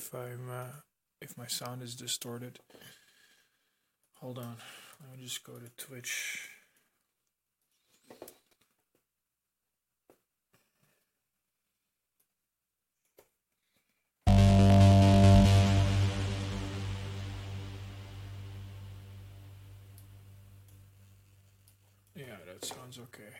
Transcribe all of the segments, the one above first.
if I'm uh, if my sound is distorted. Hold on. Let me just go to Twitch. Yeah, that sounds okay.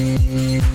Thank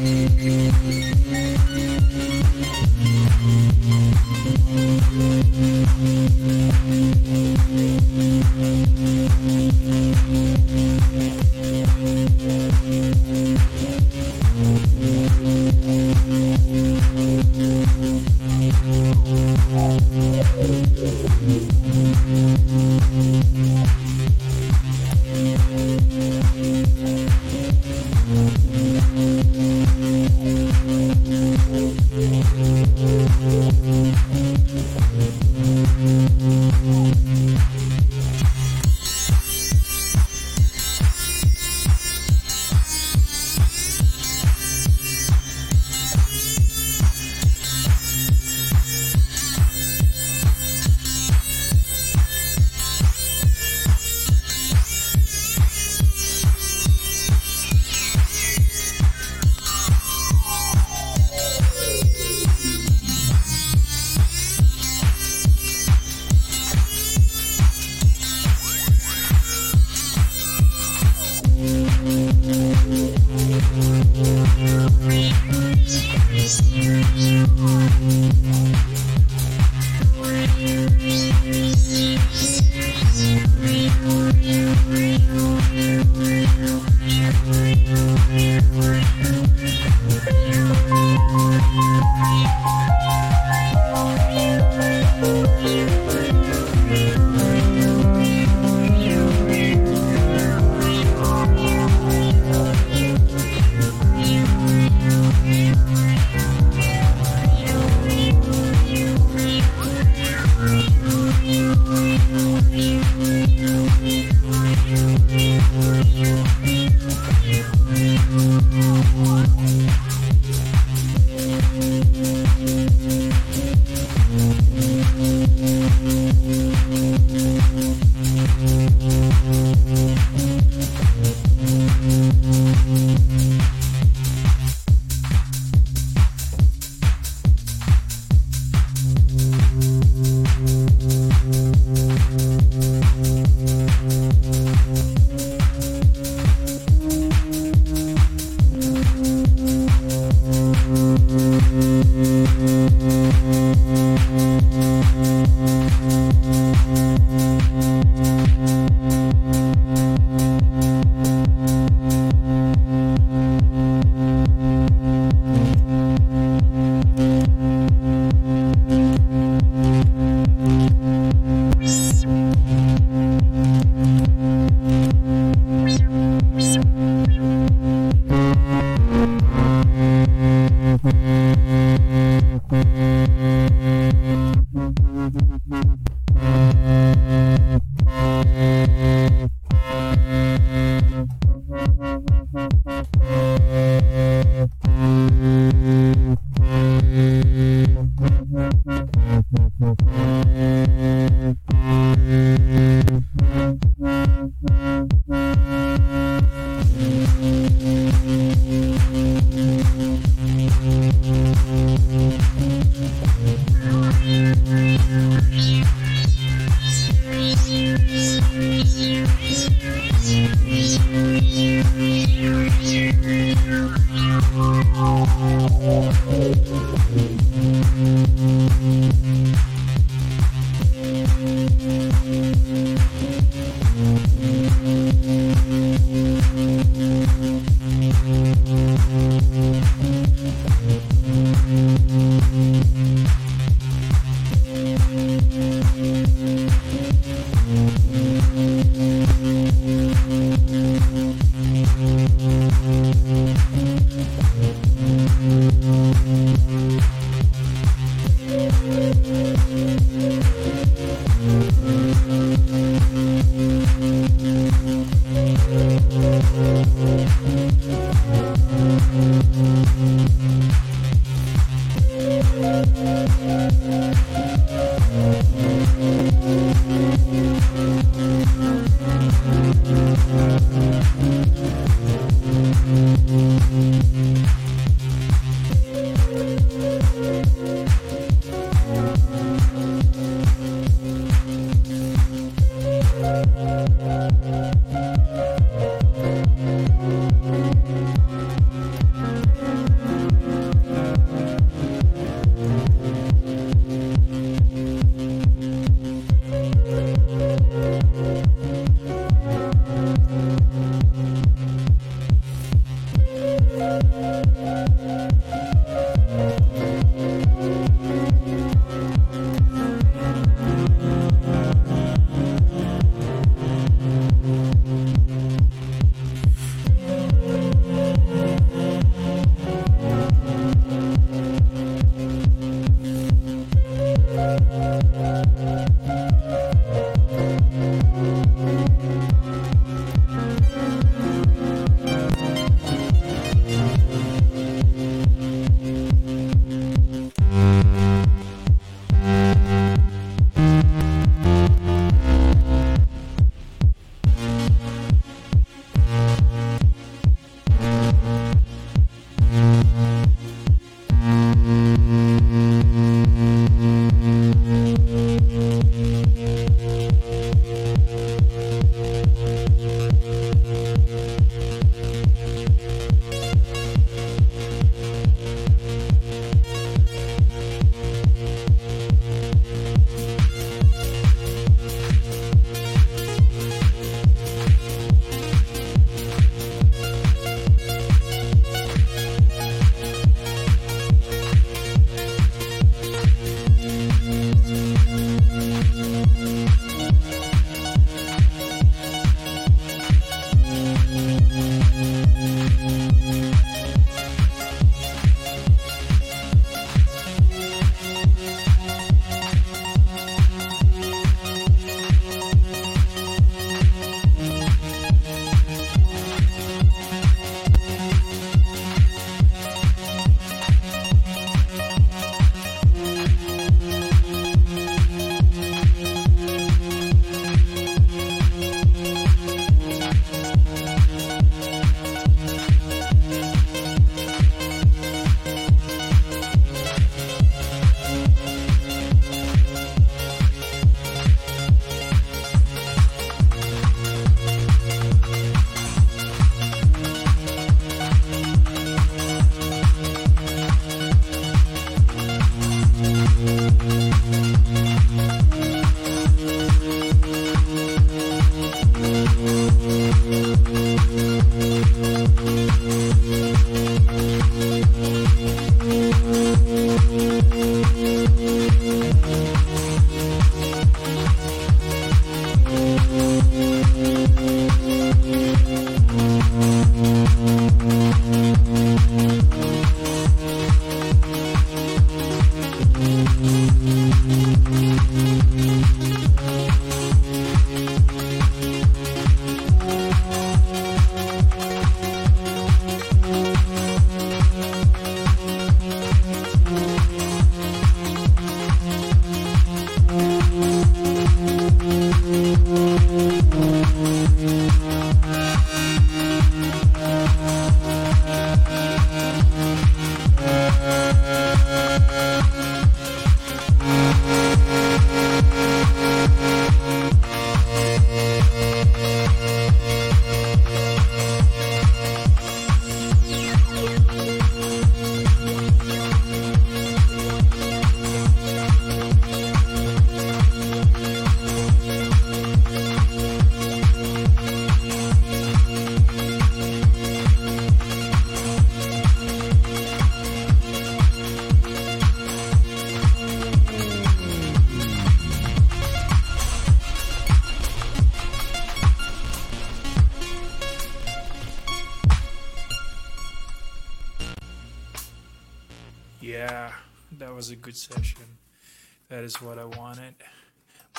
is what I wanted.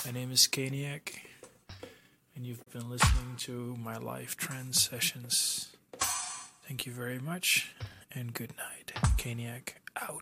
My name is Kaniak, and you've been listening to my life trend sessions. Thank you very much, and good night. Kaniak out.